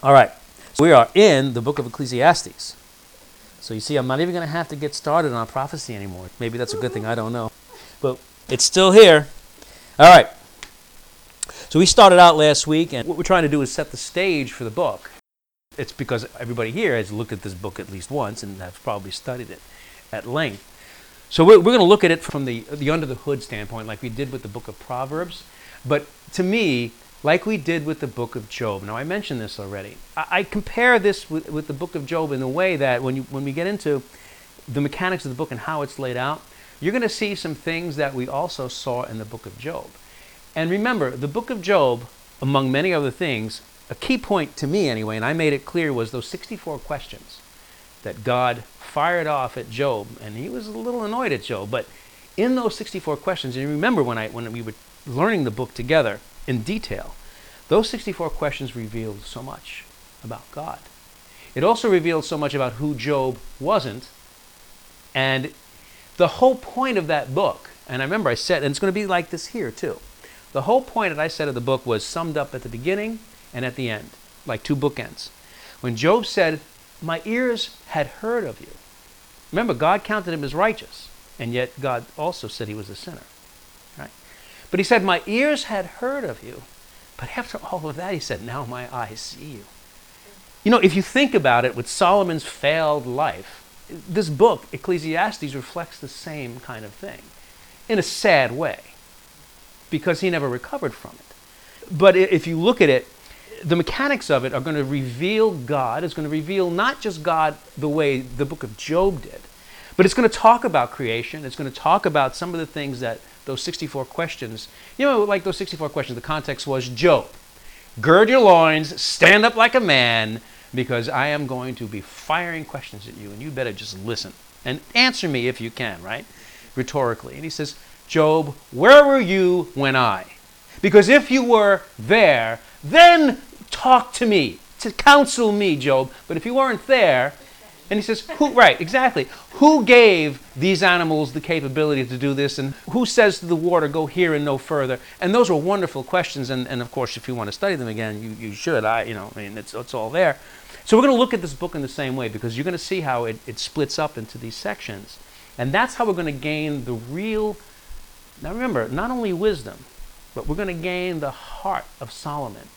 All right. So we are in the book of Ecclesiastes. So you see, I'm not even going to have to get started on prophecy anymore. Maybe that's a good thing. I don't know. But it's still here. All right. So we started out last week, and what we're trying to do is set the stage for the book. It's because everybody here has looked at this book at least once and has probably studied it at length. So we're, we're going to look at it from the, the under the hood standpoint, like we did with the book of Proverbs. But to me, like we did with the book of Job. Now, I mentioned this already. I, I compare this with, with the book of Job in the way that when, you, when we get into the mechanics of the book and how it's laid out, you're going to see some things that we also saw in the book of Job. And remember, the book of Job, among many other things, a key point to me anyway, and I made it clear, was those 64 questions that God fired off at Job. And he was a little annoyed at Job. But in those 64 questions, and you remember when, I, when we were learning the book together, in detail. Those 64 questions revealed so much about God. It also revealed so much about who Job wasn't. And the whole point of that book, and I remember I said, and it's going to be like this here too. The whole point that I said of the book was summed up at the beginning and at the end, like two bookends. When Job said, My ears had heard of you. Remember, God counted him as righteous, and yet God also said he was a sinner. Right? But he said, My ears had heard of you. But after all of that, he said, Now my eyes see you. You know, if you think about it with Solomon's failed life, this book, Ecclesiastes, reflects the same kind of thing in a sad way because he never recovered from it. But if you look at it, the mechanics of it are going to reveal God. It's going to reveal not just God the way the book of Job did, but it's going to talk about creation. It's going to talk about some of the things that those 64 questions. You know, like those 64 questions, the context was Job, gird your loins, stand up like a man, because I am going to be firing questions at you, and you better just listen and answer me if you can, right? Rhetorically. And he says, Job, where were you when I? Because if you were there, then talk to me, to counsel me, Job. But if you weren't there, and he says, who, right, exactly. Who gave these animals the capability to do this? And who says to the water, go here and no further? And those were wonderful questions. And, and of course, if you want to study them again, you, you should. I, you know, I mean, it's, it's all there. So we're going to look at this book in the same way because you're going to see how it, it splits up into these sections. And that's how we're going to gain the real, now remember, not only wisdom, but we're going to gain the heart of Solomon.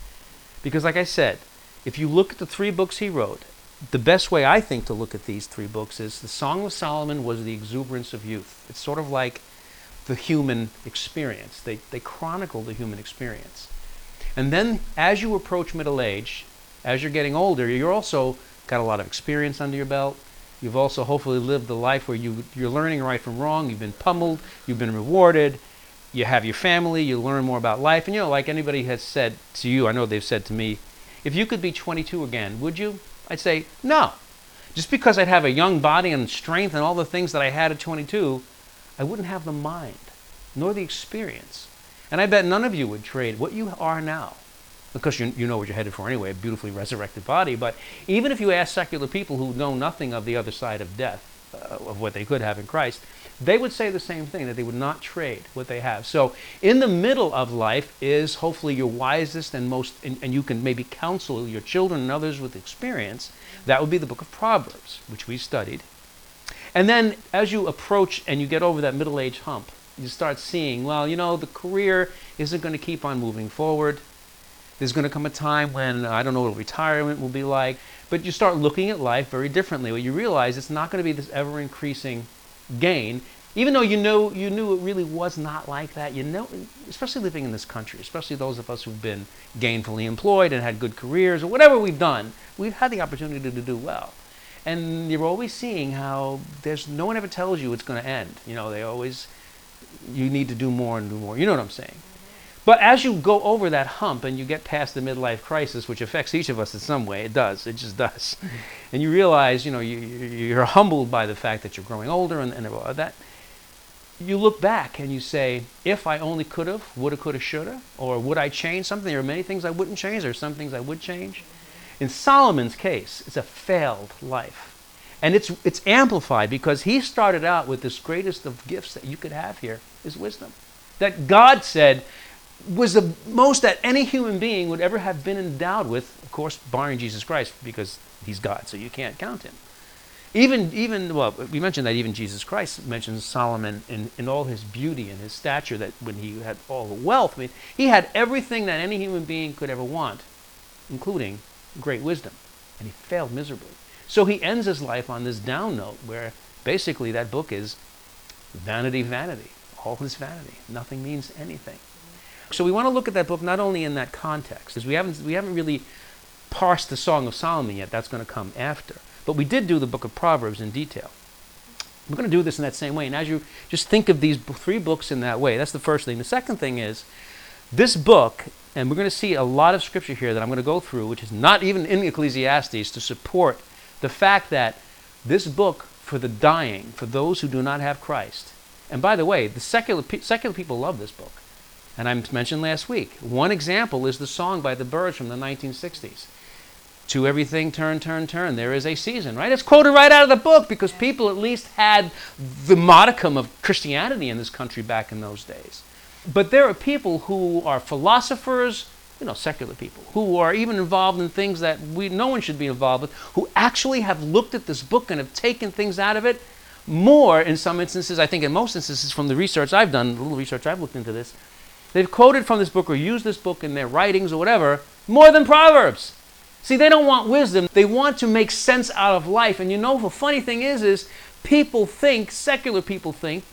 Because, like I said, if you look at the three books he wrote, the best way I think to look at these three books is the Song of Solomon was the exuberance of youth. It's sort of like the human experience. They, they chronicle the human experience. And then as you approach middle age, as you're getting older, you're also got a lot of experience under your belt. You've also hopefully lived a life where you, you're learning right from wrong. You've been pummeled. You've been rewarded. You have your family. You learn more about life. And you know, like anybody has said to you, I know they've said to me, if you could be 22 again, would you? I'd say, no. Just because I'd have a young body and strength and all the things that I had at 22, I wouldn't have the mind nor the experience. And I bet none of you would trade what you are now, because you, you know what you're headed for anyway, a beautifully resurrected body. But even if you ask secular people who know nothing of the other side of death, uh, of what they could have in Christ, they would say the same thing that they would not trade what they have. So, in the middle of life is hopefully your wisest and most, and, and, you can maybe counsel your children and others with experience. That would be the book of Proverbs, which we studied. And then, as you approach and you get over that middle age hump, you start seeing, well, you know, the career isn't going to keep on moving forward. There's going to come a time when I don't know what retirement will be like, but you start looking at life very differently. What you realize it's not going to be this ever increasing gain, even though you know you knew it really was not like that. You know, especially living in this country, especially those of us who've been gainfully employed and had good careers or whatever we've done, we've had the opportunity to do well. And you're always seeing how there's no one ever tells you it's going to end. You know, they always you need to do more and do more. You know what I'm saying? But as you go over that hump and you get past the midlife crisis, which affects each of us in some way, it does, it just does. Mm-hmm. And you realize, you know, you, you're humbled by the fact that you're growing older and, and that. You look back and you say, if I only could have, would have, could have, should have, or would I change something? There are many things I wouldn't change. There are some things I would change. In Solomon's case, it's a failed life. And it's, it's amplified because he started out with this greatest of gifts that you could have here is wisdom. That God said, was the most that any human being would ever have been endowed with, of course, barring Jesus Christ, because he's God, so you can't count him. Even, even well, we mentioned that even Jesus Christ mentions Solomon in, in all his beauty and his stature, that when he had all the wealth, I mean, he had everything that any human being could ever want, including great wisdom. And he failed miserably. So he ends his life on this down note where basically that book is vanity, vanity. All is vanity. Nothing means anything. So we want to look at that book not only in that context, because we haven't, we haven't really parsed the Song of Solomon yet. That's going to come after. But we did do the book of Proverbs in detail. We're going to do this in that same way. And as you just think of these three books in that way, that's the first thing. The second thing is this book, and we're going to see a lot of scripture here that I'm going to go through, which is not even in Ecclesiastes, to support the fact that this book for the dying, for those who do not have Christ. And by the way, the secular, secular people love this book. And I mentioned last week, one example is the song by the Byrds from the 1960s. To everything turn, turn, turn. There is a season, right? It's quoted right out of the book because people at least had the modicum of Christianity in this country back in those days. But there are people who are philosophers, you know, secular people, who are even involved in things that we, no one should be involved with, who actually have looked at this book and have taken things out of it more in some instances, I think in most instances from the research I've done, the little research I've looked into this, they've quoted from this book or used this book in their writings or whatever more than Proverbs. See, they don't want wisdom. They want to make sense out of life. And you know, the funny thing is, is people think, secular people think,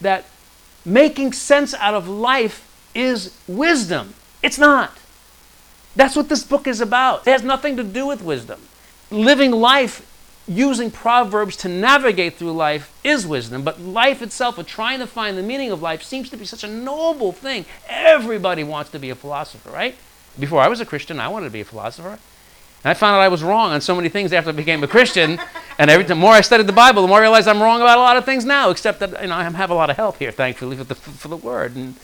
that making sense out of life is wisdom. It's not. That's what this book is about. It has nothing to do with wisdom. Living life using Proverbs to navigate through life is wisdom, but life itself, or trying to find the meaning of life, seems to be such a noble thing. Everybody wants to be a philosopher, right? Before I was a Christian, I wanted to be a philosopher. And I found out I was wrong on so many things after I became a Christian. and every time more I studied the Bible, the more I realized I'm wrong about a lot of things now, except that you know, I have a lot of help here, thankfully, for the, for the Word. And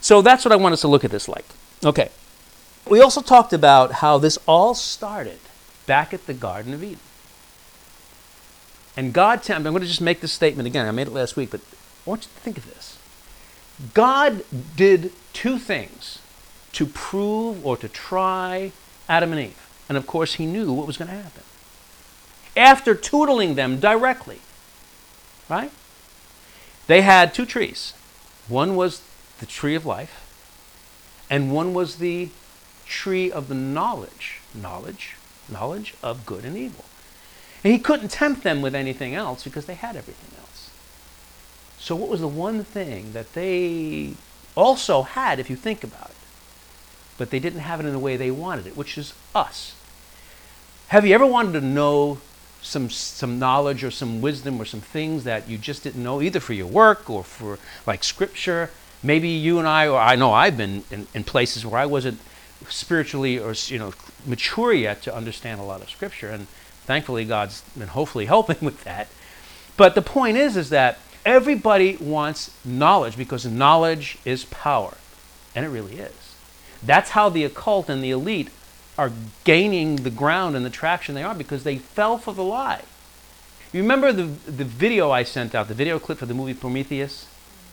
so that's what I want us to look at this like. Okay. We also talked about how this all started back at the Garden of Eden. And God, t- I'm going to just make this statement again. I made it last week, but I want you to think of this. God did two things to prove or to try Adam and Eve. And of course, he knew what was going to happen. After tootling them directly, right? They had two trees. One was the tree of life, and one was the tree of the knowledge, knowledge, knowledge of good and evil. And he couldn't tempt them with anything else because they had everything else. So, what was the one thing that they also had, if you think about it, but they didn't have it in the way they wanted it, which is us? Have you ever wanted to know some, some knowledge or some wisdom or some things that you just didn't know, either for your work or for like scripture? Maybe you and I, or I know I've been in, in places where I wasn't spiritually or you know mature yet to understand a lot of scripture, and thankfully God's been hopefully helping with that. But the point is, is that everybody wants knowledge because knowledge is power, and it really is. That's how the occult and the elite are gaining the ground and the traction they are because they fell for the lie. You remember the, the video I sent out, the video clip for the movie Prometheus?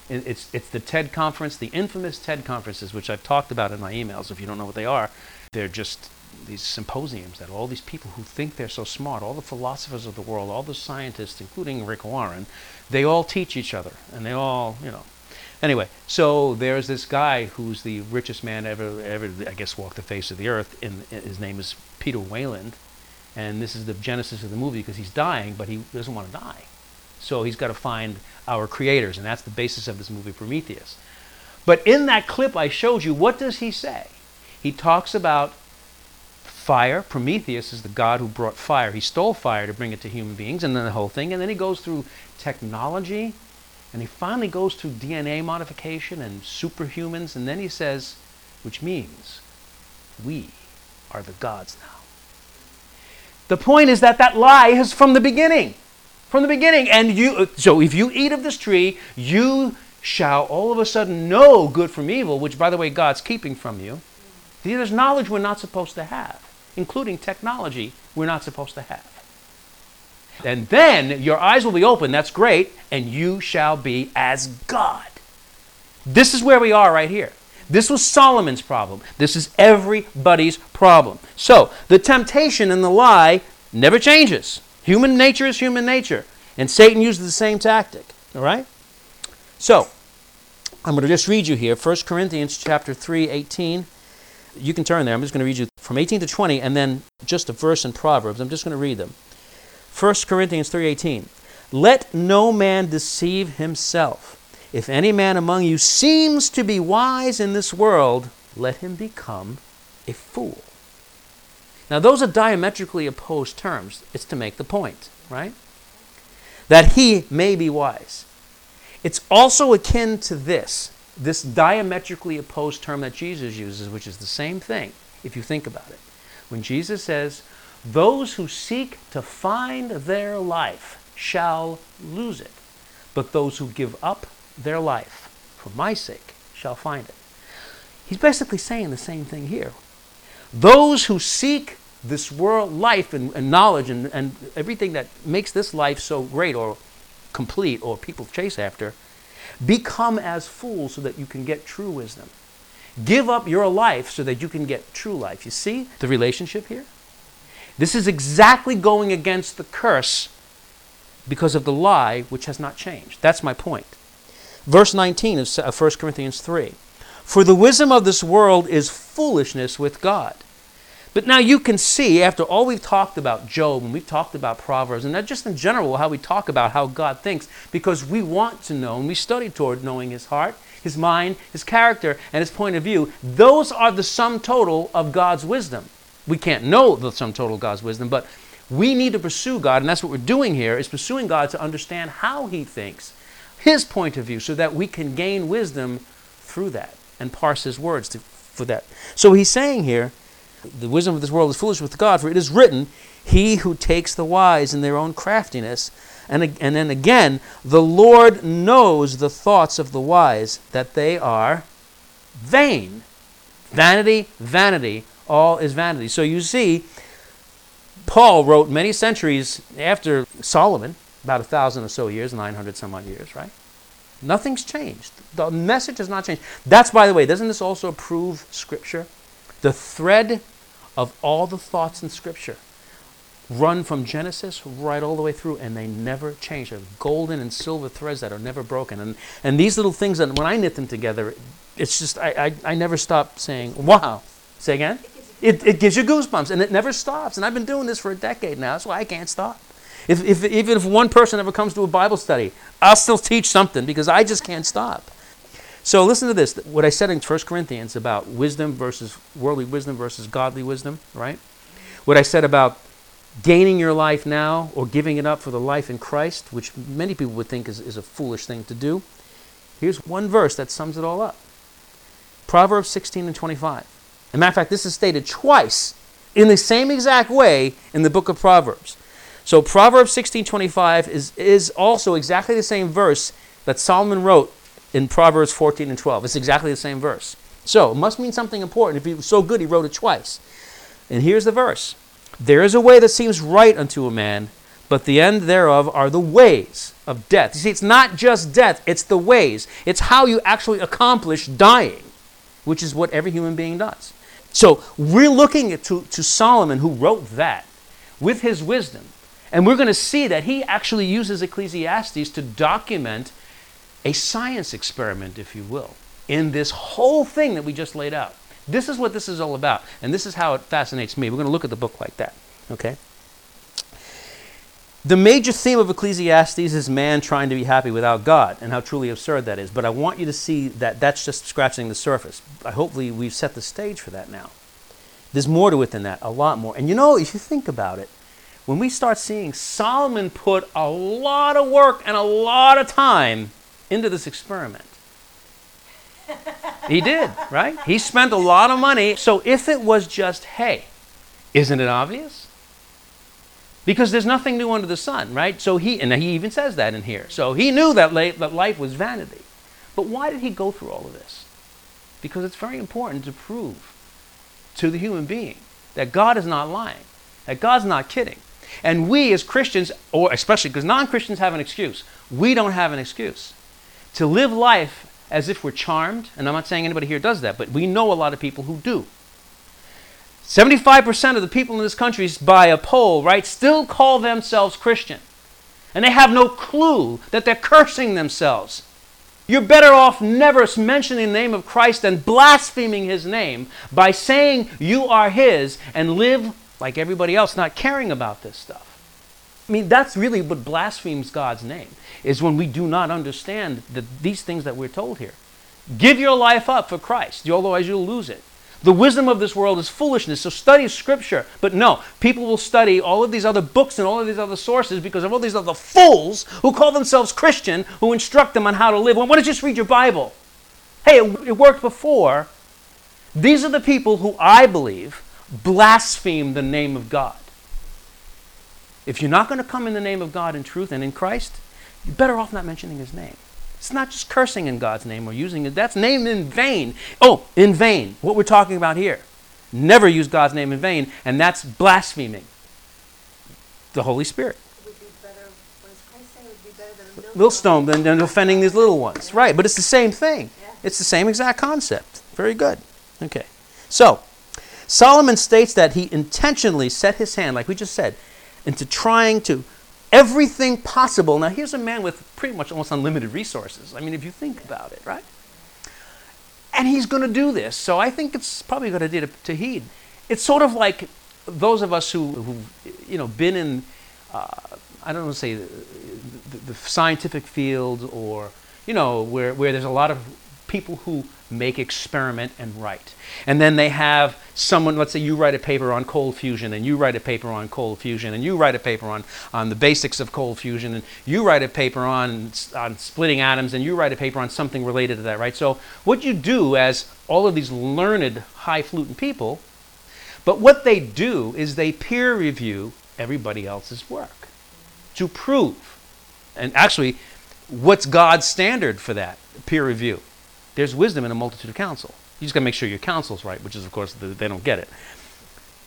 It's, it's the TED conference, the infamous TED conferences, which I've talked about in my emails if you don't know what they are. They're just these symposiums that all these people who think they're so smart, all the philosophers of the world, all the scientists, including Rick Warren, they all teach each other and they all, you know, Anyway, so there's this guy who's the richest man ever, ever I guess, walked the face of the earth. And his name is Peter Weyland, And this is the genesis of the movie because he's dying, but he doesn't want to die. So he's got to find our creators, and that's the basis of this movie, Prometheus. But in that clip I showed you, what does he say? He talks about fire. Prometheus is the god who brought fire. He stole fire to bring it to human beings, and then the whole thing. And then he goes through technology and he finally goes through DNA modification and superhumans, and then he says, which means we are the gods now. The point is that that lie is from the beginning. From the beginning. And you, so if you eat of this tree, you shall all of a sudden know good from evil, which, by the way, God's keeping from you. There's knowledge we're not supposed to have, including technology we're not supposed to have. And then your eyes will be open, that's great, and you shall be as God. This is where we are right here. This was Solomon's problem. This is everybody's problem. So, the temptation and the lie never changes. Human nature is human nature. And Satan uses the same tactic. All right? So, I'm going to just read you here 1 Corinthians chapter 3, 18. You can turn there. I'm just going to read you from 18 to 20 and then just a verse in Proverbs. I'm just going to read them. 1 Corinthians 3:18 Let no man deceive himself. If any man among you seems to be wise in this world, let him become a fool. Now, those are diametrically opposed terms. It's to make the point, right? That he may be wise. It's also akin to this, this diametrically opposed term that Jesus uses, which is the same thing, if you think about it. When Jesus says, Those who seek to find their life shall lose it, but those who give up their life for my sake shall find it. He's basically saying the same thing here. Those who seek this world life and, and knowledge and, and everything that makes this life so great or complete or people chase after, become as fools so that you can get true wisdom. Give up your life so that you can get true life. You see the relationship here? This is exactly going against the curse because of the lie which has not changed. That's my point. Verse 19 of uh, 1 Corinthians 3 For the wisdom of this world is foolishness with God. But now you can see, after all we've talked about Job and we've talked about Proverbs, and just in general how we talk about how God thinks, because we want to know and we study toward knowing His heart, His mind, His character, and His point of view. Those are the sum total of God's wisdom. We can't know the sum total of God's wisdom, but we need to pursue God, and that's what we're doing here, is pursuing God to understand how He thinks his point of view so that we can gain wisdom through that and parse his words to, for that. So he's saying here, the wisdom of this world is foolish with God, for it is written, He who takes the wise in their own craftiness. And, and then again, the Lord knows the thoughts of the wise, that they are vain. Vanity, vanity, all is vanity. So you see, Paul wrote many centuries after Solomon, about a thousand or so years, 900 some odd years, right? Nothing's changed. The message has not changed. That's, by the way, doesn't this also prove Scripture? The thread of all the thoughts in Scripture run from Genesis right all the way through, and they never change. They're golden and silver threads that are never broken. And, and these little things, that when I knit them together, it's just, I, I, I never stop saying, wow. Say again? It, it gives you goosebumps, and it never stops. And I've been doing this for a decade now. That's why I can't stop. If, if, even if one person ever comes to a Bible study, I'll still teach something because I just can't stop. So listen to this. What I said in 1 Corinthians about wisdom versus worldly wisdom versus godly wisdom, right? What I said about gaining your life now or giving it up for the life in Christ, which many people would think is, is a foolish thing to do. Here's one verse that sums it all up Proverbs 16 and 25. As a matter of fact, this is stated twice in the same exact way in the book of Proverbs. So Proverbs 16:25 is, is also exactly the same verse that Solomon wrote in Proverbs 14 and 12. It's exactly the same verse. So it must mean something important. If he was so good, he wrote it twice. And here's the verse There is a way that seems right unto a man, but the end thereof are the ways of death. You see, it's not just death, it's the ways. It's how you actually accomplish dying, which is what every human being does. So we're looking to, to Solomon, who wrote that, with his wisdom. And we're going to see that he actually uses Ecclesiastes to document a science experiment, if you will, in this whole thing that we just laid out. This is what this is all about. And this is how it fascinates me. We're going to look at the book like that. Okay? The major theme of Ecclesiastes is man trying to be happy without God and how truly absurd that is. But I want you to see that that's just scratching the surface. Hopefully we've set the stage for that now. There's more to it than that, a lot more. And you know, if you think about it, when we start seeing Solomon put a lot of work and a lot of time into this experiment. he did, right? He spent a lot of money. So if it was just, hey, isn't it obvious? Because there's nothing new under the sun, right? So he, and he even says that in here. So he knew that, that life was vanity. But why did he go through all of this? Because it's very important to prove to the human being that God is not lying, that God's not kidding. And we as Christians, or especially because non Christians have an excuse, we don't have an excuse. To live life as if we're charmed, and I'm not saying anybody here does that, but we know a lot of people who do. 75% of the people in this country, by a poll, right, still call themselves Christian. And they have no clue that they're cursing themselves. You're better off never mentioning the name of Christ than blaspheming his name by saying you are his and live like everybody else, not caring about this stuff. I mean, that's really what blasphemes God's name, is when we do not understand the, these things that we're told here. Give your life up for Christ, otherwise you'll lose it. The wisdom of this world is foolishness, so study Scripture. But no, people will study all of these other books and all of these other sources because of all these other fools who call themselves Christian who instruct them on how to live. Well, why don't you just read your Bible? Hey, it, it worked before. These are the people who I believe blaspheme the name of God. If you're not going to come in the name of God in truth and in Christ, you're better off not mentioning his name. It's not just cursing in God's name or using it. That's name in vain. Oh, in vain. What we're talking about here. Never use God's name in vain, and that's blaspheming the Holy Spirit. Millstone than, than offending these little ones. Yeah. Right, but it's the same thing. Yeah. It's the same exact concept. Very good. Okay. So, Solomon states that he intentionally set his hand, like we just said, into trying to everything possible. Now, here's a man with pretty much almost unlimited resources. I mean, if you think about it, right? And he's going to do this. So I think it's probably idea to, to heed. It's sort of like those of us who, who you know, been in, uh, I don't want to say the, the, the scientific field or, you know, where, where there's a lot of people who make experiment and write. And then they have someone, let's say you write a paper on cold fusion, and you write a paper on cold fusion, and you write a paper on, on the basics of cold fusion, and you write a paper on, on splitting atoms, and you write a paper on something related to that, right? So what you do as all of these learned, highfalutin people, but what they do is they peer review everybody else's work to prove. And actually, what's God's standard for that peer review? There's wisdom in a multitude of counsel. You just got to make sure your counsel's right, which is, of course, the, they don't get it.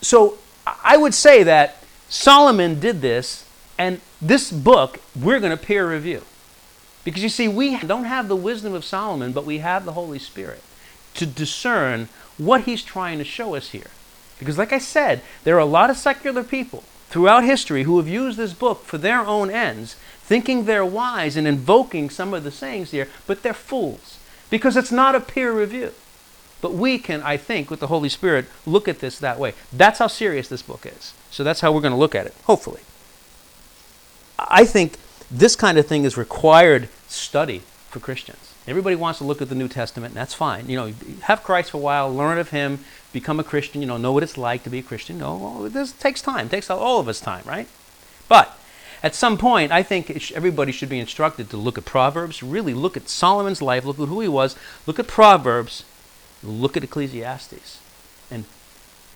So I would say that Solomon did this, and this book we're going to peer review. Because you see, we don't have the wisdom of Solomon, but we have the Holy Spirit to discern what he's trying to show us here. Because, like I said, there are a lot of secular people throughout history who have used this book for their own ends, thinking they're wise and invoking some of the sayings here, but they're fools because it's not a peer review. But we can, I think, with the Holy Spirit, look at this that way. That's how serious this book is. So that's how we're going to look at it, hopefully. I think this kind of thing is required study for Christians. Everybody wants to look at the New Testament, and that's fine. You know, have Christ for a while, learn of Him, become a Christian. You know, know what it's like to be a Christian. No, this takes time. It takes all of us time, right? But at some point, I think everybody should be instructed to look at Proverbs, really look at Solomon's life, look at who he was, look at Proverbs, look at Ecclesiastes, and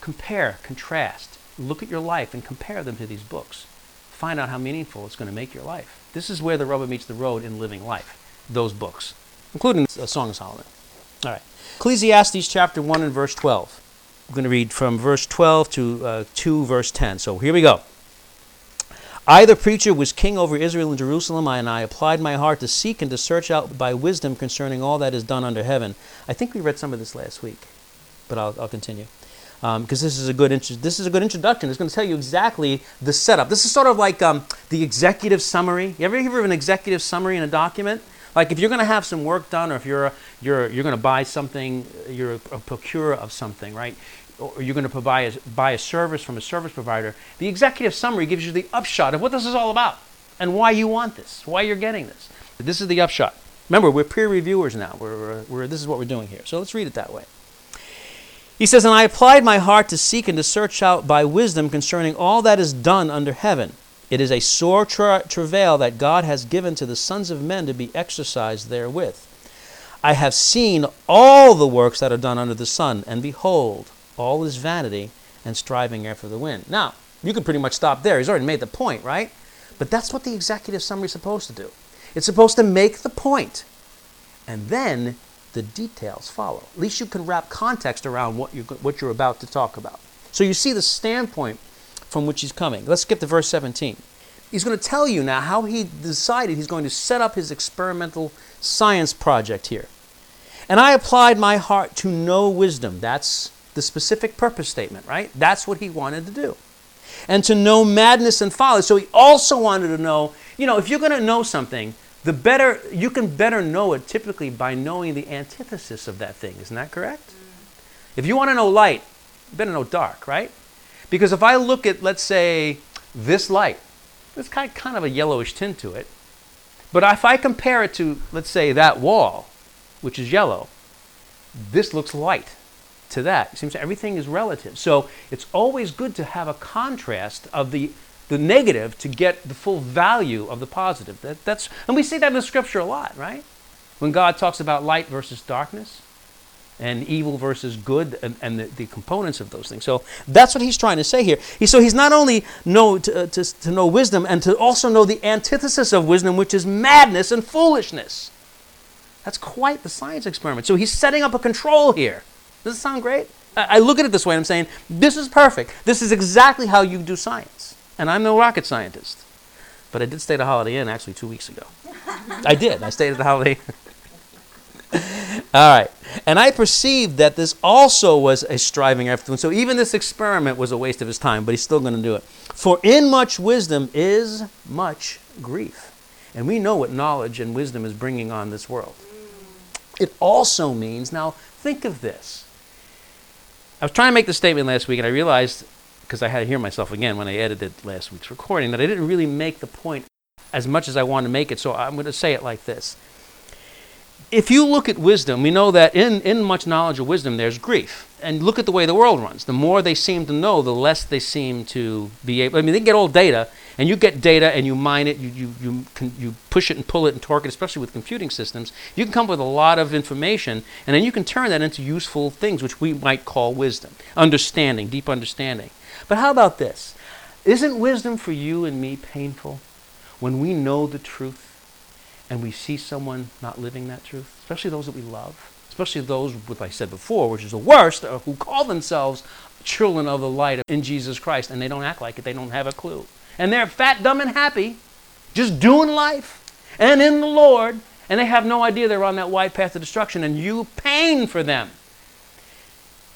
compare, contrast. Look at your life and compare them to these books. Find out how meaningful it's going to make your life. This is where the rubber meets the road in living life, those books, including a Song of Solomon. All right. Ecclesiastes chapter 1 and verse 12. I'm going to read from verse 12 to uh, 2 verse 10. So here we go. I, the preacher, was king over Israel and Jerusalem, and I applied my heart to seek and to search out by wisdom concerning all that is done under heaven. I think we read some of this last week, but I'll, I'll continue because um, this is a good this is a good introduction. It's going to tell you exactly the setup. This is sort of like um, the executive summary. You ever hear of an executive summary in a document? Like if you're going to have some work done, or if you're a, you're you're going to buy something, you're a, a procurer of something, right? Or you're going to a, buy a service from a service provider, the executive summary gives you the upshot of what this is all about and why you want this, why you're getting this. This is the upshot. Remember, we're peer reviewers now. We're, we're, this is what we're doing here. So let's read it that way. He says, And I applied my heart to seek and to search out by wisdom concerning all that is done under heaven. It is a sore tra- travail that God has given to the sons of men to be exercised therewith. I have seen all the works that are done under the sun, and behold, all is vanity and striving after the wind. Now, you could pretty much stop there. He's already made the point, right? But that's what the executive summary is supposed to do. It's supposed to make the point, and then the details follow. At least you can wrap context around what you're, what you're about to talk about. So you see the standpoint from which he's coming. Let's skip to verse 17. He's going to tell you now how he decided he's going to set up his experimental science project here. And I applied my heart to know wisdom. That's the specific purpose statement, right? That's what he wanted to do. And to know madness and folly. So he also wanted to know, you know, if you're going to know something, the better you can better know it typically by knowing the antithesis of that thing. Isn't that correct? Mm. If you want to know light, you better know dark, right? Because if I look at, let's say, this light, it's got kind of a yellowish tint to it. But if I compare it to, let's say, that wall, which is yellow, this looks light to that. It seems everything is relative. So it's always good to have a contrast of the the negative to get the full value of the positive. That, that's and we see that in the scripture a lot, right? When God talks about light versus darkness and evil versus good and, and the, the, components of those things. So that's what he's trying to say here. He, so he's not only know to, uh, to, to know wisdom and to also know the antithesis of wisdom, which is madness and foolishness. That's quite the science experiment. So he's setting up a control here. Does it sound great? I, look at it this way and I'm saying, this is perfect. This is exactly how you do science. And I'm no rocket scientist. But I did stay at a Holiday Inn actually two weeks ago. I did. I stayed at the Holiday All right. And I perceived that this also was a striving after. So even this experiment was a waste of his time, but he's still going to do it. For in much wisdom is much grief. And we know what knowledge and wisdom is bringing on this world. It also means, now think of this. I was trying to make the statement last week, and I realized, because I had to hear myself again when I edited last week's recording, that I didn't really make the point as much as I wanted to make it. So I'm going to say it like this if you look at wisdom, we know that in, in much knowledge of wisdom, there's grief. And look at the way the world runs. The more they seem to know, the less they seem to be able. I mean, they get all data, and you get data and you mine it, you, you, you, can, you push it and pull it and torque it, especially with computing systems. You can come up with a lot of information, and then you can turn that into useful things, which we might call wisdom, understanding, deep understanding. But how about this? Isn't wisdom for you and me painful when we know the truth? and we see someone not living that truth, especially those that we love, especially those, what I said before, which is the worst, who call themselves children of the light in Jesus Christ, and they don't act like it, they don't have a clue. And they're fat, dumb, and happy, just doing life and in the Lord, and they have no idea they're on that wide path to destruction, and you pain for them.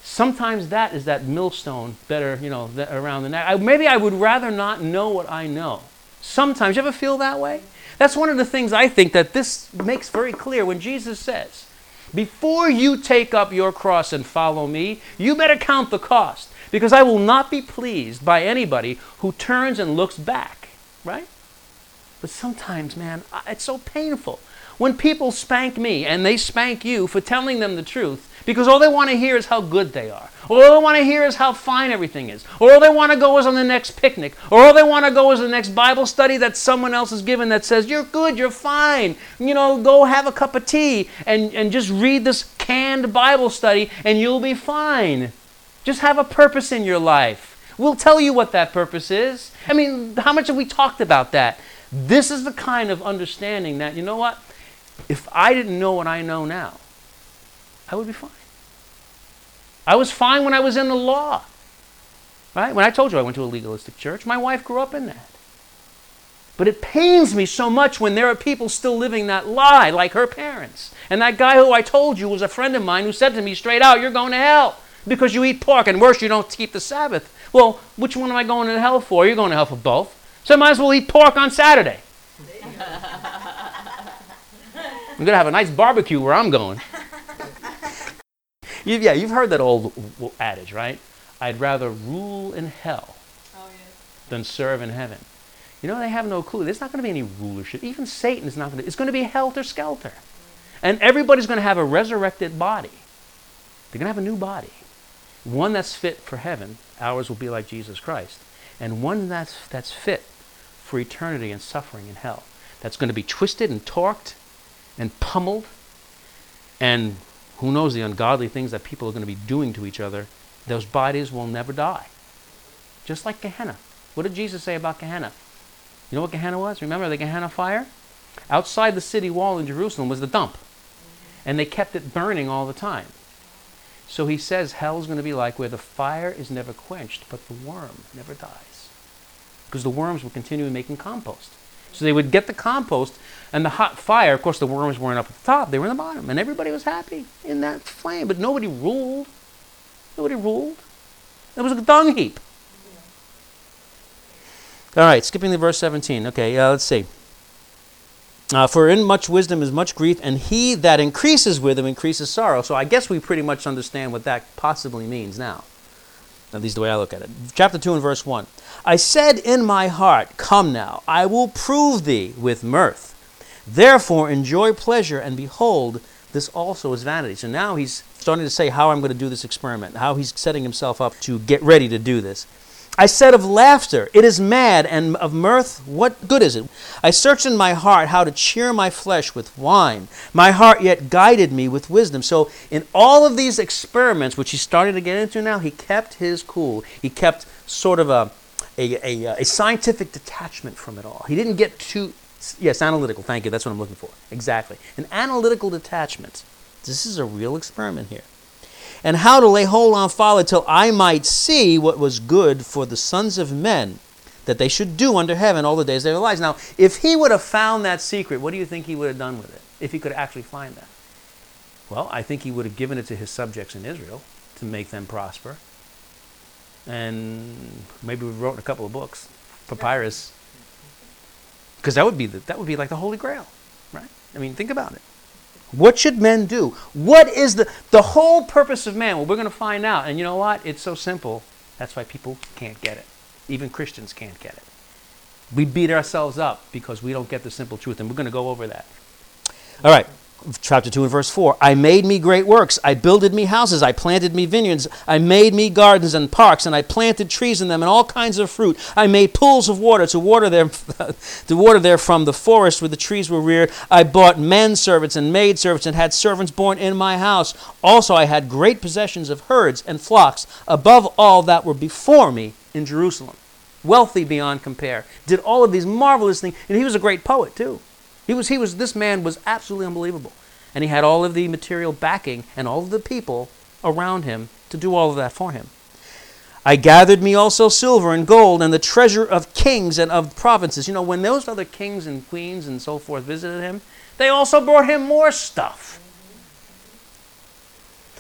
Sometimes that is that millstone better, you know, around the neck. I, maybe I would rather not know what I know. Sometimes, you ever feel that way? That's one of the things I think that this makes very clear when Jesus says, Before you take up your cross and follow me, you better count the cost, because I will not be pleased by anybody who turns and looks back, right? But sometimes, man, it's so painful. When people spank me and they spank you for telling them the truth, because all they want to hear is how good they are. Or all they want to hear is how fine everything is. Or all they want to go is on the next picnic. Or all they want to go is the next Bible study that someone else has given that says, You're good, you're fine. You know, go have a cup of tea and, and just read this canned Bible study and you'll be fine. Just have a purpose in your life. We'll tell you what that purpose is. I mean, how much have we talked about that? This is the kind of understanding that, you know what? If I didn't know what I know now, I would be fine. I was fine when I was in the law. Right? When I told you I went to a legalistic church, my wife grew up in that. But it pains me so much when there are people still living that lie, like her parents. And that guy who I told you was a friend of mine who said to me straight out, You're going to hell because you eat pork, and worse, you don't keep the Sabbath. Well, which one am I going to hell for? You're going to hell for both. So I might as well eat pork on Saturday. I'm going to have a nice barbecue where I'm going. you, yeah, you've heard that old adage, right? I'd rather rule in hell oh, than serve in heaven. You know, they have no clue. There's not going to be any rulership. Even Satan is not going to. It's going to be helter skelter. And everybody's going to have a resurrected body. They're going to have a new body. One that's fit for heaven. Ours will be like Jesus Christ. And one that's, that's fit for eternity and suffering in hell. That's going to be twisted and torqued and pummeled and who knows the ungodly things that people are going to be doing to each other, those bodies will never die. Just like Gehenna. What did Jesus say about Gehenna? You know what Gehenna was? Remember the Gehenna fire? Outside the city wall in Jerusalem was the dump. And they kept it burning all the time. So he says hell is going to be like where the fire is never quenched, but the worm never dies. Because the worms will continue making compost. So they would get the compost and the hot fire. Of course, the worms weren't up at the top; they were in the bottom, and everybody was happy in that flame. But nobody ruled. Nobody ruled. It was a dung heap. All right, skipping to verse 17. Okay, uh, let's see. Uh, for in much wisdom is much grief, and he that increases wisdom increases sorrow. So I guess we pretty much understand what that possibly means now. At least the way I look at it. Chapter 2 and verse 1. I said in my heart, Come now, I will prove thee with mirth. Therefore enjoy pleasure, and behold, this also is vanity. So now he's starting to say how I'm going to do this experiment, how he's setting himself up to get ready to do this. I said of laughter, it is mad, and of mirth, what good is it? I searched in my heart how to cheer my flesh with wine. My heart yet guided me with wisdom. So, in all of these experiments, which he's starting to get into now, he kept his cool. He kept sort of a, a, a, a scientific detachment from it all. He didn't get too, yes, analytical. Thank you. That's what I'm looking for. Exactly. An analytical detachment. This is a real experiment here and how to lay hold on folly till I might see what was good for the sons of men that they should do under heaven all the days of their lives. Now, if he would have found that secret, what do you think he would have done with it? If he could actually find that? Well, I think he would have given it to his subjects in Israel to make them prosper. And maybe we wrote a couple of books, papyrus, because that would be the, that would be like the Holy Grail, right? I mean, think about it. What should men do? What is the, the whole purpose of man? Well, we're going to find out. And you know what? It's so simple. That's why people can't get it. Even Christians can't get it. We beat ourselves up because we don't get the simple truth. And we're going to go over that. All right chapter 2 and verse 4 I made me great works. I builded me houses. I planted me vineyards. I made me gardens and parks, and I planted trees in them and all kinds of fruit. I made pools of water to water them, to water there from the forest where the trees were reared. I bought men servants and maid servants and had servants born in my house. Also, I had great possessions of herds and flocks above all that were before me in Jerusalem. Wealthy beyond compare. Did all of these marvelous things. And he was a great poet, too. He was, he was, this man was absolutely unbelievable. And he had all of the material backing and all of the people around him to do all of that for him. I gathered me also silver and gold and the treasure of kings and of provinces. You know, when those other kings and queens and so forth visited him, they also brought him more stuff.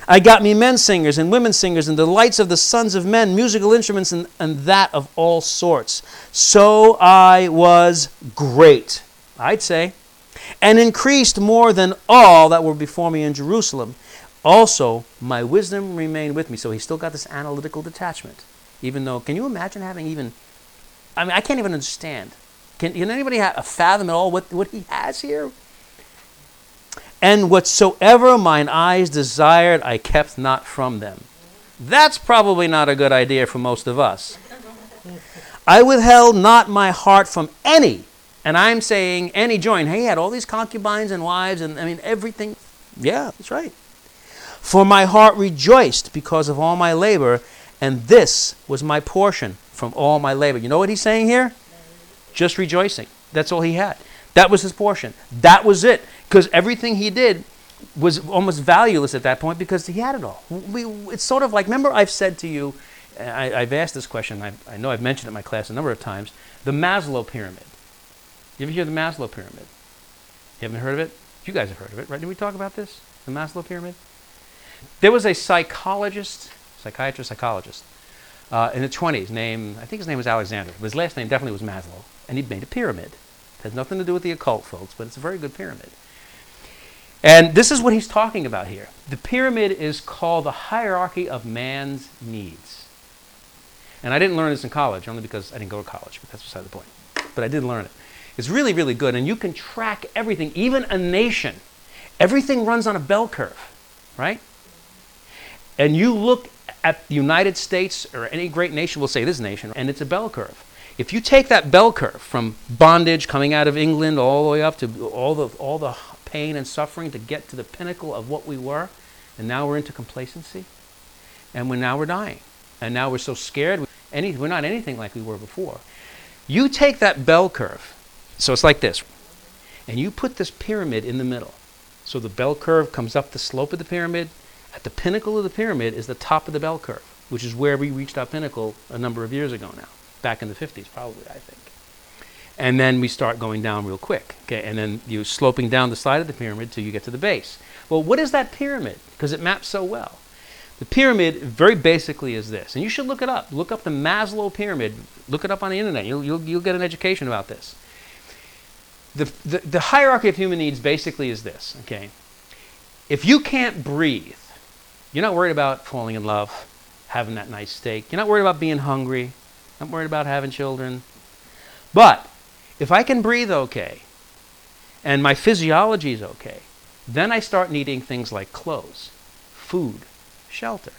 I got me men singers and women singers and the lights of the sons of men, musical instruments, and, and that of all sorts. So I was great. I'd say, and increased more than all that were before me in Jerusalem. Also, my wisdom remained with me. So he still got this analytical detachment. Even though, can you imagine having even, I mean, I can't even understand. Can, can anybody ha- fathom at all what, what he has here? And whatsoever mine eyes desired, I kept not from them. That's probably not a good idea for most of us. I withheld not my heart from any and I'm saying, and he joined. He had all these concubines and wives, and I mean, everything. Yeah, that's right. For my heart rejoiced because of all my labor, and this was my portion from all my labor. You know what he's saying here? Just rejoicing. That's all he had. That was his portion. That was it. Because everything he did was almost valueless at that point because he had it all. We, it's sort of like, remember, I've said to you, I, have asked this question, I, I know I've mentioned it in my class a number of times the Maslow pyramid. You ever hear the Maslow pyramid? You haven't heard of it? You guys have heard of it, right? Did we talk about this? The Maslow pyramid? There was a psychologist, psychiatrist, psychologist, uh, in the 20s named, I think his name was Alexander, his last name definitely was Maslow, and he'd made a pyramid. It has nothing to do with the occult, folks, but it's a very good pyramid. And this is what he's talking about here. The pyramid is called the hierarchy of man's needs. And I didn't learn this in college, only because I didn't go to college, but that's beside the point. But I did learn it. It's really, really good. And you can track everything, even a nation. Everything runs on a bell curve, right? And you look at the United States or any great nation, we'll say this nation, and it's a bell curve. If you take that bell curve from bondage coming out of England all the way up to all the, all the pain and suffering to get to the pinnacle of what we were, and now we're into complacency, and we're, now we're dying. And now we're so scared, any, we're not anything like we were before. You take that bell curve so it's like this. And you put this pyramid in the middle. So the bell curve comes up the slope of the pyramid. At the pinnacle of the pyramid is the top of the bell curve, which is where we reached our pinnacle a number of years ago now, back in the 50s, probably, I think. And then we start going down real quick. Okay, and then you're sloping down the side of the pyramid till you get to the base. Well, what is that pyramid? Because it maps so well. The pyramid, very basically, is this, and you should look it up. Look up the Maslow pyramid. Look it up on the internet. You'll, you'll, you'll get an education about this. The, the, hierarchy of human needs basically is this, okay? If you can't breathe, you're not worried about falling in love, having that nice steak. You're not worried about being hungry. Not worried about having children. But if I can breathe okay, and my physiology is okay, then I start needing things like clothes, food, shelter.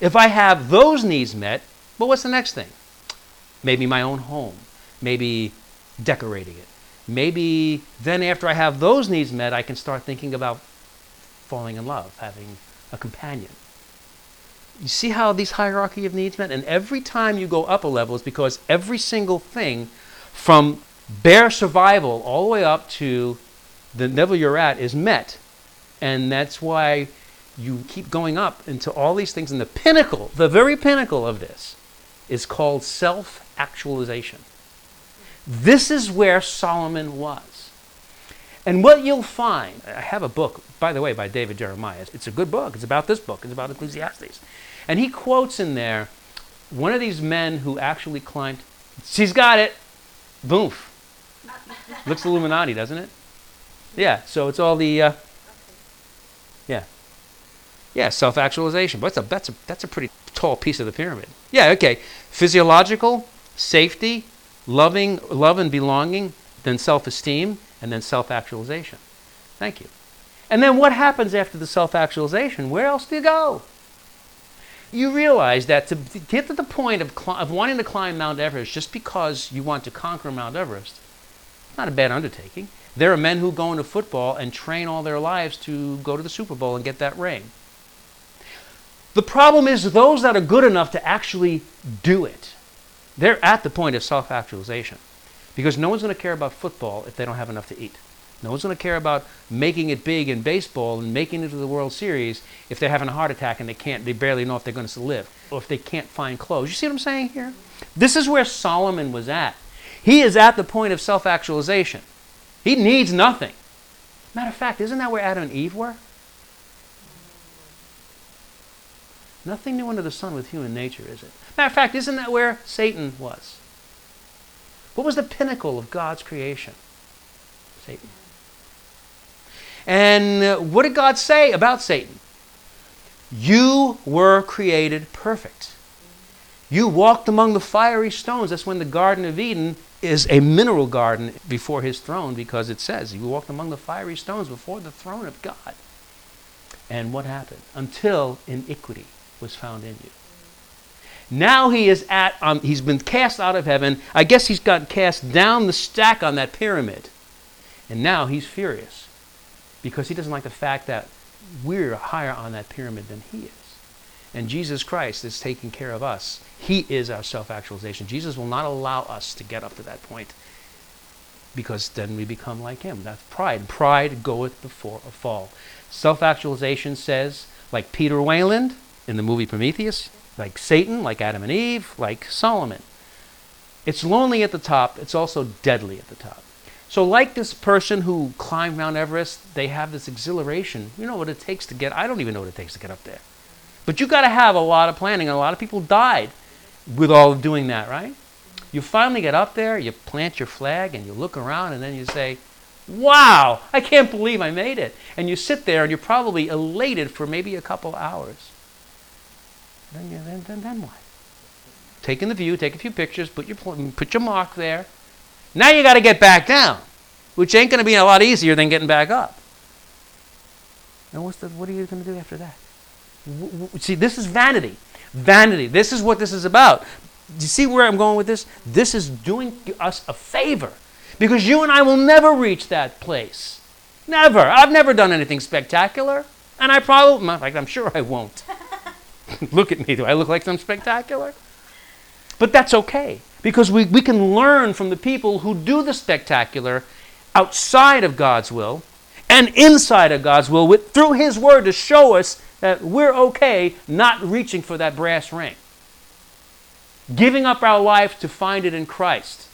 If I have those needs met, well, what's the next thing? Maybe my own home, maybe decorating it. Maybe then, after I have those needs met, I can start thinking about falling in love, having a companion. You see how these hierarchy of needs met? And every time you go up a level, it's because every single thing from bare survival all the way up to the level you're at is met. And that's why you keep going up into all these things. And the pinnacle, the very pinnacle of this, is called self actualization. This is where Solomon was. And what you'll find, I have a book, by the way, by David Jeremiah. It's a good book. It's about this book, it's about Ecclesiastes. And he quotes in there one of these men who actually climbed. She's got it. Boom. Looks Illuminati, doesn't it? Yeah, so it's all the. Uh, yeah. Yeah, self actualization. But that's a, that's, a, that's a pretty tall piece of the pyramid. Yeah, okay. Physiological, safety, loving, love and belonging, then self esteem, and then self actualization. Thank you. And then what happens after the self actualization? Where else do you go? You realize that to get to the point of, cl- of wanting to climb Mount Everest just because you want to conquer Mount Everest, not a bad undertaking. There are men who go into football and train all their lives to go to the Super Bowl and get that ring. The problem is those that are good enough to actually do it. They're at the point of self actualization because no one's going to care about football if they don't have enough to eat. No one's going to care about making it big in baseball and making it to the World Series if they're having a heart attack and they can't, they barely know if they're going to live or if they can't find clothes. You see what I'm saying here? This is where Solomon was at. He is at the point of self actualization. He needs nothing. Matter of fact, isn't that where Adam and Eve were? Nothing new under the sun with human nature, is it? Matter of fact, isn't that where Satan was? What was the pinnacle of God's creation? Satan. And uh, what did God say about Satan? You were created perfect. You walked among the fiery stones. That's when the Garden of Eden is a mineral garden before his throne because it says you walked among the fiery stones before the throne of God. And what happened? Until iniquity was found in you. Now he is at, um, he's been cast out of heaven. I guess he's got cast down the stack on that pyramid. And now he's furious because he doesn't like the fact that we're higher on that pyramid than he is. And Jesus Christ is taking care of us. He is our self actualization. Jesus will not allow us to get up to that point because then we become like him. That's pride. Pride goeth before a fall. Self actualization says, like Peter Weyland in the movie Prometheus, like Satan, like Adam and Eve, like Solomon. It's lonely at the top, it's also deadly at the top. So, like this person who climbed Mount Everest, they have this exhilaration. You know what it takes to get, I don't even know what it takes to get up there. But you got to have a lot of planning, and a lot of people died with all of doing that, right? You finally get up there, you plant your flag, and you look around, and then you say, Wow, I can't believe I made it. And you sit there, and you're probably elated for maybe a couple hours. Then, you, then, then, then what? Taking the view, take a few pictures, put your, put your mark there. Now you got to get back down, which ain't going to be a lot easier than getting back up. And what's the, what are you going to do after that? See, this is vanity. Vanity. This is what this is about. Do you see where I'm going with this? This is doing us a favor because you and I will never reach that place. Never. I've never done anything spectacular, and I probably, in fact, I'm sure I won't. look at me. Do I look like I'm spectacular? But that's okay because we, we can learn from the people who do the spectacular outside of God's will and inside of God's will with, through His Word to show us that we're okay not reaching for that brass ring. Giving up our life to find it in Christ.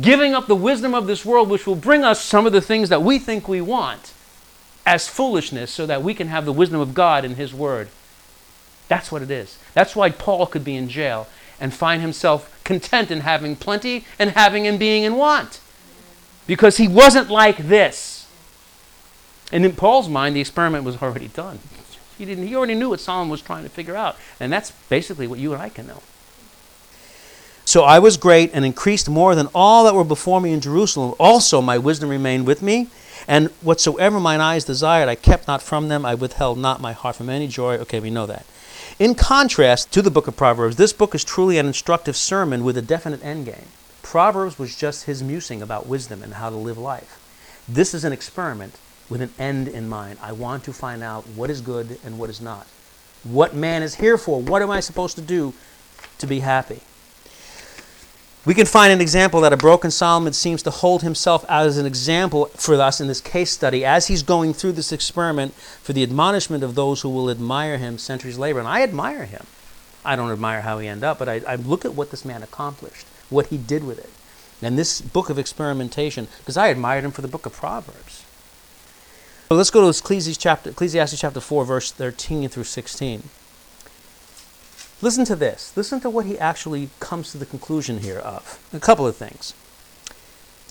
giving up the wisdom of this world, which will bring us some of the things that we think we want, as foolishness so that we can have the wisdom of God in His Word. That's what it is. That's why Paul could be in jail and find himself content in having plenty and having and being in want. Because he wasn't like this. And in Paul's mind, the experiment was already done. He, didn't, he already knew what Solomon was trying to figure out. And that's basically what you and I can know. So I was great and increased more than all that were before me in Jerusalem. Also, my wisdom remained with me. And whatsoever mine eyes desired, I kept not from them. I withheld not my heart from any joy. Okay, we know that. In contrast to the book of Proverbs, this book is truly an instructive sermon with a definite end game. Proverbs was just his musing about wisdom and how to live life. This is an experiment with an end in mind. I want to find out what is good and what is not. What man is here for? What am I supposed to do to be happy? We can find an example that a broken Solomon seems to hold himself out as an example for us in this case study as he's going through this experiment for the admonishment of those who will admire him centuries later. And I admire him. I don't admire how he ended up, but I, I look at what this man accomplished, what he did with it. And this book of experimentation, because I admired him for the book of Proverbs. So let's go to Ecclesiastes chapter, Ecclesiastes chapter 4, verse 13 through 16. Listen to this. Listen to what he actually comes to the conclusion here of. A couple of things.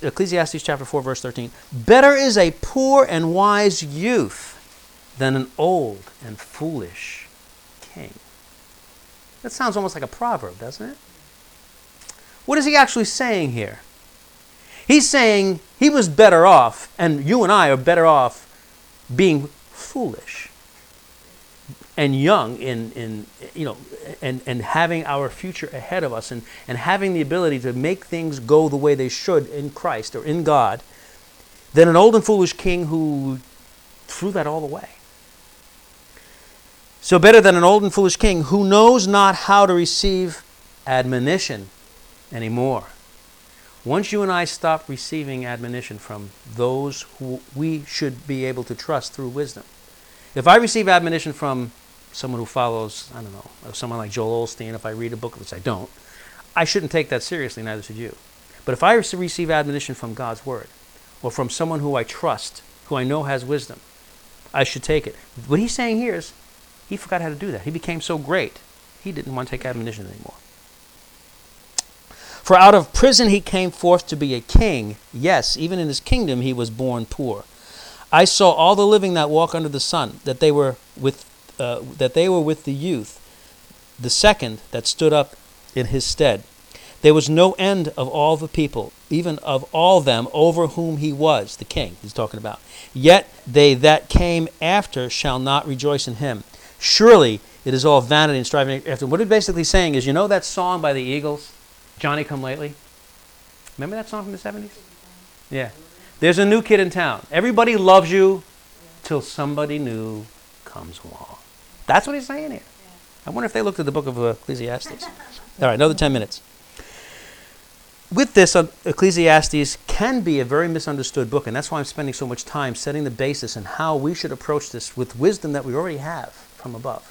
Ecclesiastes chapter 4, verse 13. Better is a poor and wise youth than an old and foolish king. That sounds almost like a proverb, doesn't it? What is he actually saying here? He's saying he was better off, and you and I are better off being foolish and young in, in you know and, and having our future ahead of us and, and having the ability to make things go the way they should in Christ or in God than an old and foolish king who threw that all away. So better than an old and foolish king who knows not how to receive admonition anymore. Once you and I stop receiving admonition from those who we should be able to trust through wisdom. If I receive admonition from someone who follows, I don't know, uh, someone like Joel Osteen, if I read a book, which I don't, I shouldn't take that seriously, neither should you. But if I receive admonition from God's Word, or from someone who I trust, who I know has wisdom, I should take it. What he's saying here is he forgot how to do that. He became so great, he didn't want to take admonition anymore. For out of prison he came forth to be a king. Yes, even in his kingdom he was born poor. I saw all the living that walk under the sun, that they were with uh, that they were with the youth, the second that stood up in his stead. There was no end of all the people, even of all them over whom he was, the king, he's talking about. Yet they that came after shall not rejoice in him. Surely it is all vanity and striving after. What he's basically saying is, you know that song by the Eagles, Johnny Come Lately? Remember that song from the 70s? Yeah. There's a new kid in town. Everybody loves you till somebody new comes along. That's what he's saying here. I wonder if they looked at the book of Ecclesiastes. All right, another 10 minutes. With this, uh, Ecclesiastes can be a very misunderstood book, and that's why I'm spending so much time setting the basis and how we should approach this with wisdom that we already have from above.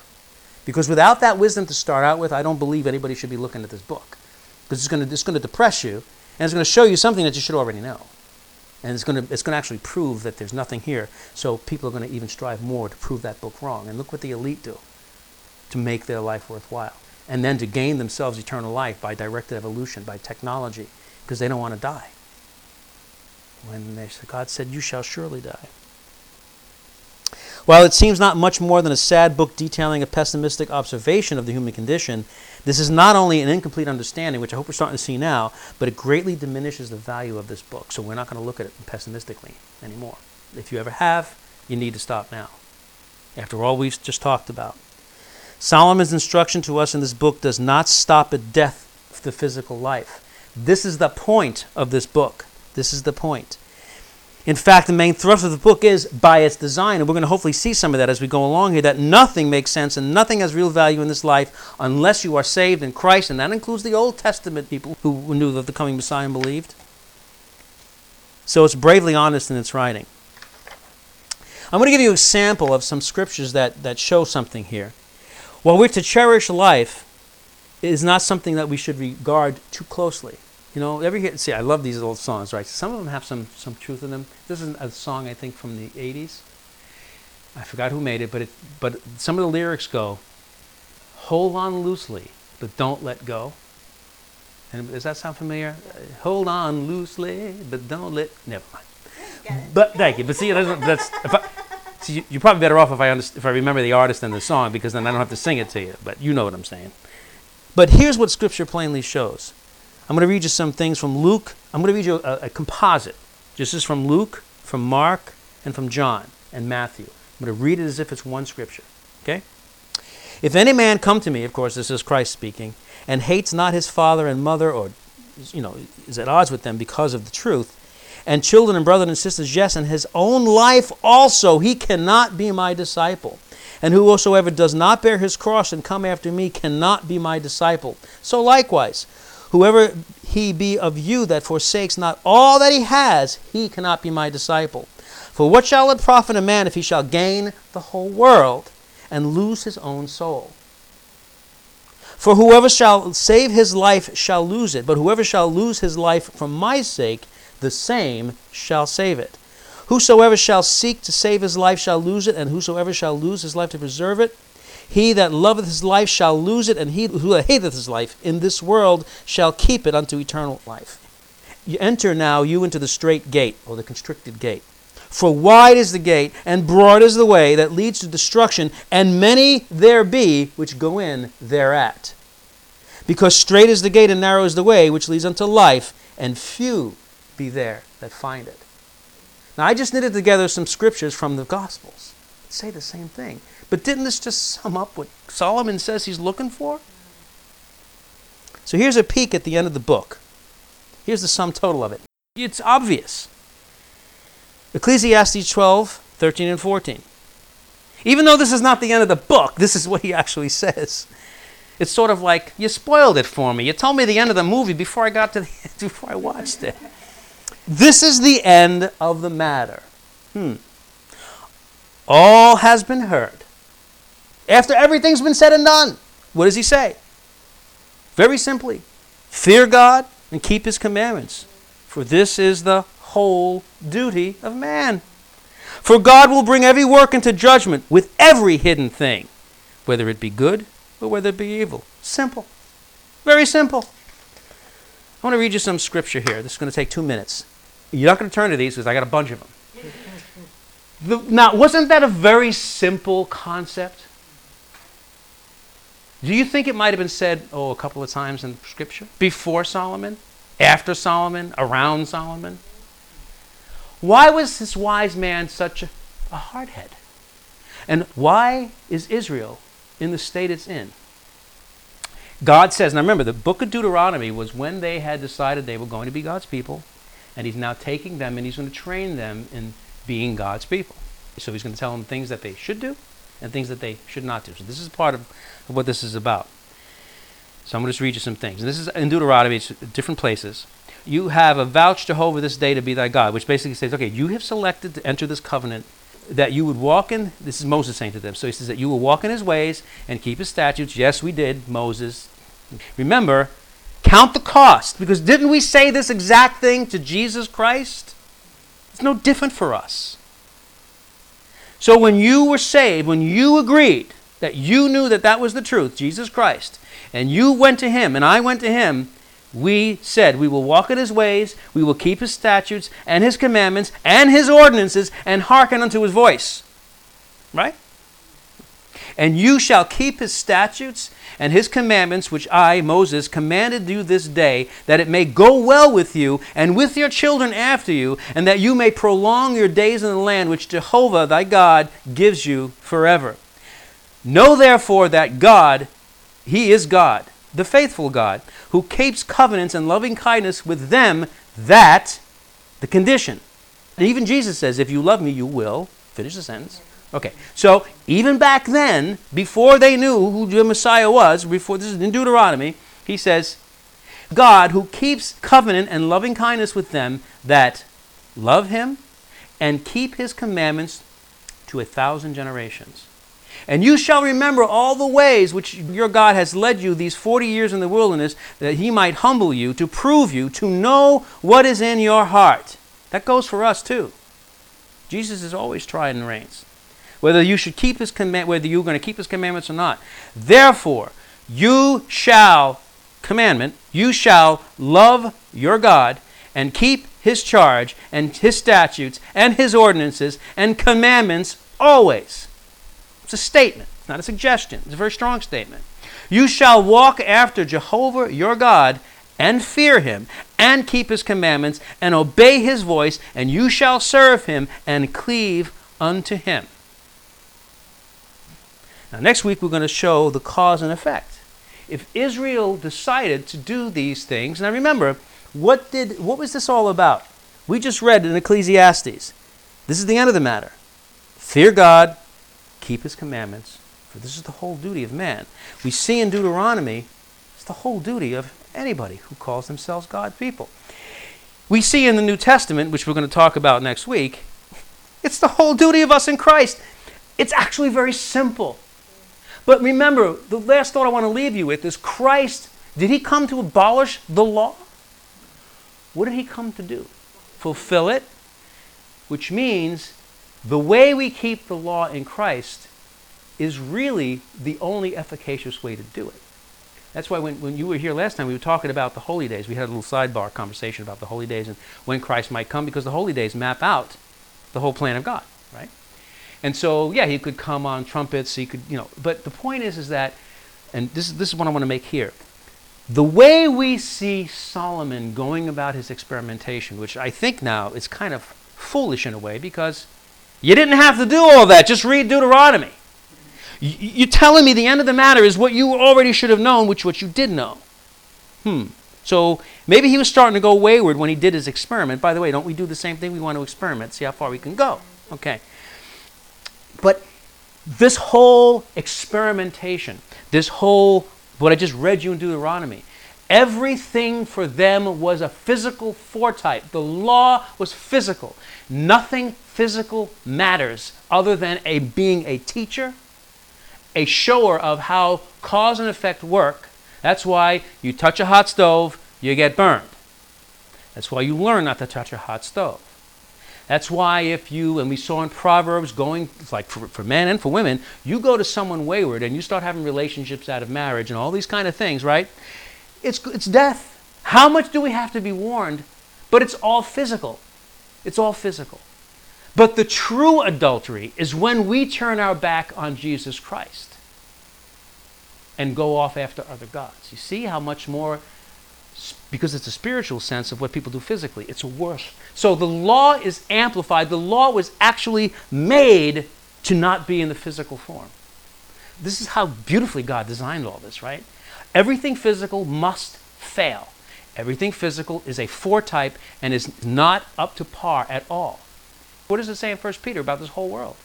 Because without that wisdom to start out with, I don't believe anybody should be looking at this book. Because it's going to, it's going to depress you, and it's going to show you something that you should already know. And it's going, to, it's going to actually prove that there's nothing here. So people are going to even strive more to prove that book wrong. And look what the elite do to make their life worthwhile. And then to gain themselves eternal life by directed evolution, by technology, because they don't want to die. When they, God said, You shall surely die. While it seems not much more than a sad book detailing a pessimistic observation of the human condition, this is not only an incomplete understanding, which I hope we're starting to see now, but it greatly diminishes the value of this book. So we're not going to look at it pessimistically anymore. If you ever have, you need to stop now. After all we've just talked about. Solomon's instruction to us in this book does not stop at death of the physical life. This is the point of this book. This is the point. In fact, the main thrust of the book is by its design, and we're going to hopefully see some of that as we go along here, that nothing makes sense and nothing has real value in this life unless you are saved in Christ, and that includes the Old Testament people who knew of the coming Messiah and believed. So it's bravely honest in its writing. I'm going to give you an example of some scriptures that, that show something here. While we're to cherish life, it is not something that we should regard too closely. You know, every hit, see, I love these old songs, right? Some of them have some, some truth in them. This is a song, I think, from the 80s. I forgot who made it, but, it, but some of the lyrics go, hold on loosely, but don't let go. And does that sound familiar? Uh, hold on loosely, but don't let. Never mind. But thank you. But see, that's, that's if I, see, you're probably better off if I underst- if I remember the artist and the song because then I don't have to sing it to you. But you know what I'm saying. But here's what Scripture plainly shows. I'm going to read you some things from Luke. I'm going to read you a, a composite. This is from Luke, from Mark, and from John and Matthew. I'm going to read it as if it's one Scripture. Okay? If any man come to me, of course, this is Christ speaking, and hates not his father and mother, or you know, is at odds with them because of the truth, and children and brothers and sisters, yes, and his own life also, he cannot be my disciple. And whosoever does not bear his cross and come after me cannot be my disciple. So likewise, whoever he be of you that forsakes not all that he has, he cannot be my disciple. For what shall it profit a man if he shall gain the whole world and lose his own soul? For whoever shall save his life shall lose it, but whoever shall lose his life for my sake, the same shall save it. Whosoever shall seek to save his life shall lose it, and whosoever shall lose his life to preserve it, he that loveth his life shall lose it, and he who hateth his life in this world shall keep it unto eternal life. You enter now you into the straight gate, or the constricted gate. For wide is the gate, and broad is the way that leads to destruction, and many there be which go in thereat. Because strait is the gate, and narrow is the way which leads unto life, and few be there that find it. Now, I just knitted together some scriptures from the Gospels say the same thing. But didn't this just sum up what Solomon says he's looking for? So here's a peek at the end of the book. Here's the sum total of it. It's obvious. Ecclesiastes 12, 13, and 14. Even though this is not the end of the book, this is what he actually says. It's sort of like you spoiled it for me. You told me the end of the movie before I got to the before I watched it. This is the end of the matter. Hmm. All has been heard. After everything's been said and done, what does he say? Very simply fear God and keep his commandments, for this is the whole duty of man. For God will bring every work into judgment with every hidden thing, whether it be good or whether it be evil. Simple. Very simple. I want to read you some scripture here. This is going to take two minutes. You're not going to turn to these because I got a bunch of them. The, now, wasn't that a very simple concept? Do you think it might have been said, oh, a couple of times in Scripture? Before Solomon? After Solomon? Around Solomon? Why was this wise man such a, a hardhead? And why is Israel in the state it's in? God says, now remember, the book of Deuteronomy was when they had decided they were going to be God's people and he's now taking them and he's going to train them in being God's people. So he's going to tell them things that they should do and things that they should not do. So this is part of, of what this is about. So I'm going to just read you some things. And this is in Deuteronomy, it's different places. You have a vouch Jehovah this day to be thy God, which basically says, okay, you have selected to enter this covenant that you would walk in, this is Moses saying to them. So he says that you will walk in his ways and keep his statutes. Yes, we did, Moses. Remember, Count the cost. Because didn't we say this exact thing to Jesus Christ? It's no different for us. So when you were saved, when you agreed that you knew that that was the truth, Jesus Christ, and you went to him and I went to him, we said we will walk in his ways, we will keep his statutes and his commandments and his ordinances and hearken unto his voice. Right? And you shall keep his statutes and his commandments, which I, Moses, commanded you this day, that it may go well with you and with your children after you, and that you may prolong your days in the land which Jehovah thy God gives you forever. Know therefore that God, he is God, the faithful God, who keeps covenants and loving kindness with them that, the condition. And even Jesus says, if you love me, you will, finish the sentence, Okay, so even back then, before they knew who the Messiah was, before this is in Deuteronomy, he says, God who keeps covenant and loving kindness with them that love him and keep his commandments to a thousand generations. And you shall remember all the ways which your God has led you these 40 years in the wilderness, that he might humble you, to prove you, to know what is in your heart. That goes for us too. Jesus is always trying and reigns. Whether you should keep his command, whether you're going to keep his commandments or not. Therefore, you shall commandment, you shall love your God and keep his charge and his statutes and his ordinances and commandments always. It's a statement, it's not a suggestion. It's a very strong statement. You shall walk after Jehovah your God and fear him and keep his commandments and obey his voice, and you shall serve him and cleave unto him. Now, next week, we're going to show the cause and effect. If Israel decided to do these things, now remember, what, did, what was this all about? We just read in Ecclesiastes. This is the end of the matter. Fear God, keep his commandments, for this is the whole duty of man. We see in Deuteronomy, it's the whole duty of anybody who calls themselves God's people. We see in the New Testament, which we're going to talk about next week, it's the whole duty of us in Christ. It's actually very simple. But remember, the last thought I want to leave you with is Christ, did he come to abolish the law? What did he come to do? Fulfill it, which means the way we keep the law in Christ is really the only efficacious way to do it. That's why when, when you were here last time, we were talking about the holy days. We had a little sidebar conversation about the holy days and when Christ might come because the holy days map out the whole plan of God, right? And so, yeah, he could come on trumpets. He could, you know. But the point is, is that, and this is this is what I want to make here. The way we see Solomon going about his experimentation, which I think now is kind of foolish in a way, because you didn't have to do all that. Just read Deuteronomy. You're telling me the end of the matter is what you already should have known, which what you did know. Hmm. So maybe he was starting to go wayward when he did his experiment. By the way, don't we do the same thing? We want to experiment, see how far we can go. Okay. But this whole experimentation, this whole, what I just read you in Deuteronomy, everything for them was a physical foretype. The law was physical. Nothing physical matters other than a being a teacher, a shower of how cause and effect work. That's why you touch a hot stove, you get burned. That's why you learn not to touch a hot stove. That's why if you, and we saw in Proverbs going, like for, for men and for women, you go to someone wayward and you start having relationships out of marriage and all these kind of things, right? It's, it's death. How much do we have to be warned? But it's all physical. It's all physical. But the true adultery is when we turn our back on Jesus Christ and go off after other gods. You see how much more because it's a spiritual sense of what people do physically. It's worse. So the law is amplified. The law was actually made to not be in the physical form. This is how beautifully God designed all this, right? Everything physical must fail. Everything physical is a foretype and is not up to par at all. What does it say in 1 Peter about this whole world?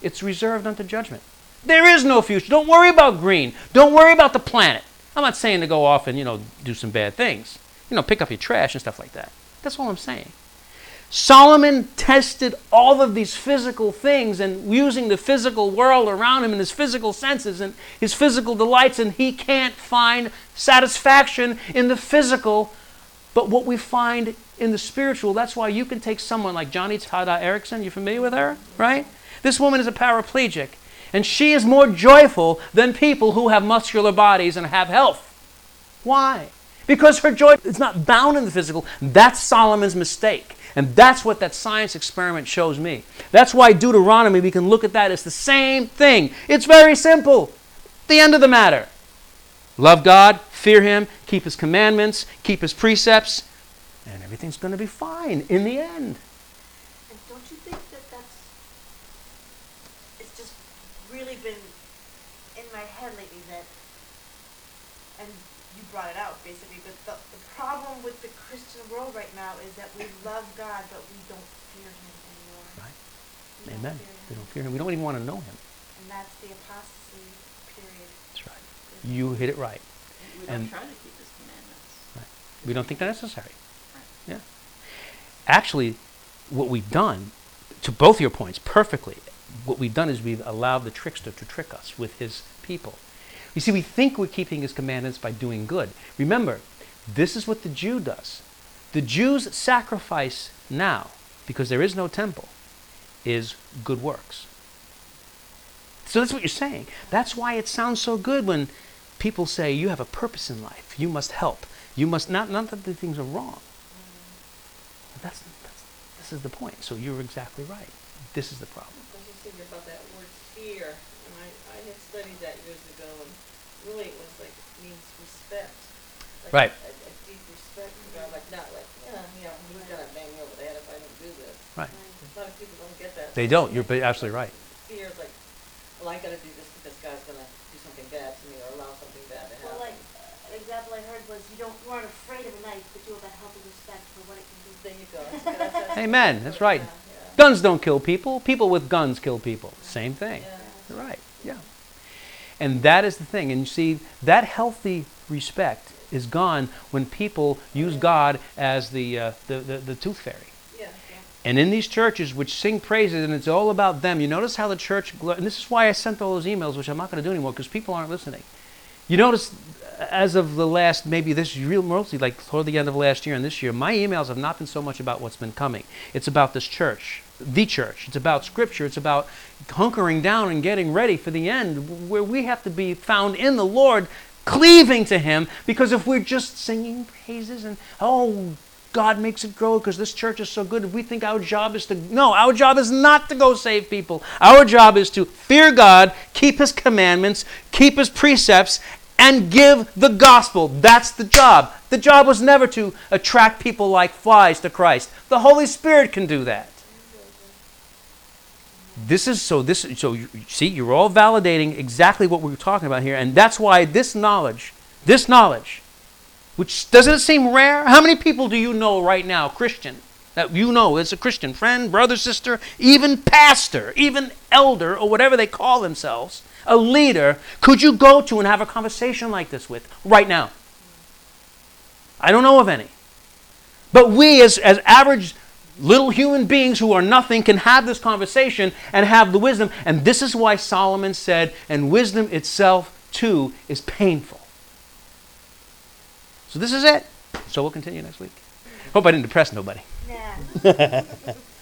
It's reserved unto judgment. There is no future. Don't worry about green. Don't worry about the planet. I'm not saying to go off and, you know, do some bad things. You know, pick up your trash and stuff like that. That's all I'm saying. Solomon tested all of these physical things and using the physical world around him and his physical senses and his physical delights, and he can't find satisfaction in the physical. But what we find in the spiritual, that's why you can take someone like Joni Tada Eareckson. You're familiar with her? Right? This woman is a paraplegic. And she is more joyful than people who have muscular bodies and have health. Why? Because her joy is not bound in the physical. That's Solomon's mistake. And that's what that science experiment shows me. That's why Deuteronomy, we can look at that as the same thing. It's very simple. The end of the matter. Love God, fear Him, keep His commandments, keep His precepts, and everything's going to be fine in the end. World right now is that we love God, but we don't fear Him anymore. Right. We Amen. Don't we don't fear Him. We don't even want to know Him. And that's the apostasy period. That's right. You hit it right. We don't and try to keep His commandments. Right. We don't think they're necessary. Right. Yeah. Actually, what we've done, to both your points, perfectly, what we've done is we've allowed the trickster to trick us with his people. You see, we think we're keeping his commandments by doing good. Remember, this is what the Jew does. The Jews sacrifice now, because there is no temple, is good works. So that's what you're saying. That's why it sounds so good when people say you have a purpose in life. You must help. You must not not that the things are wrong. That's, that's this is the point. So you're exactly right. This is the problem. I was thinking about that word fear, and I, I had studied that really it was like, means respect. Like Right. A, a deep respect for God, like not like, yeah, you know, he's gonna bang me over the head if I don't do this. Right. A lot of people don't get that. They don't. You're absolutely right. Fear is like, well, I gotta do this because God's gonna do something bad to me or allow something bad to happen. Well, like, uh, an example I heard was you don't, you aren't afraid of a knife, but you have a healthy respect for what it can do. There you go. That's, that's, that's Amen. That's right. Yeah, yeah. Guns don't kill people. People with guns kill people. Same thing. Yeah. You're right. And that is the thing. And you see, that healthy respect is gone when people use God as the, uh, the, the, the tooth fairy. Yeah, yeah. And in these churches which sing praises and it's all about them, you notice how the church, and this is why I sent all those emails, which I'm not going to do anymore because people aren't listening. You notice uh, as of the last, maybe this real, mostly like toward the end of last year and this year, my emails have not been so much about what's been coming. It's about this church, the church. It's about scripture. It's about hunkering down and getting ready for the end where we have to be found in the Lord, cleaving to Him because if we're just singing praises and, oh, God makes it grow because this church is so good. We think our job is to. No, our job is not to go save people. Our job is to fear God, keep His commandments, keep His precepts, and give the gospel. That's the job. The job was never to attract people like flies to Christ. The Holy Spirit can do that. This is so. This so you see, you're all validating exactly what we were talking about here, and that's why this knowledge, this knowledge, which doesn't seem rare? How many people do you know right now, Christian, that you know is a Christian friend, brother, sister, even pastor, even elder, or whatever they call themselves, a leader? Could you go to and have a conversation like this with right now? I don't know of any. But we, as, as average little human beings who are nothing, can have this conversation and have the wisdom. And this is why Solomon said, and wisdom itself, too, is painful. So this is it. So we'll continue next week. Hope I didn't depress nobody. Nah.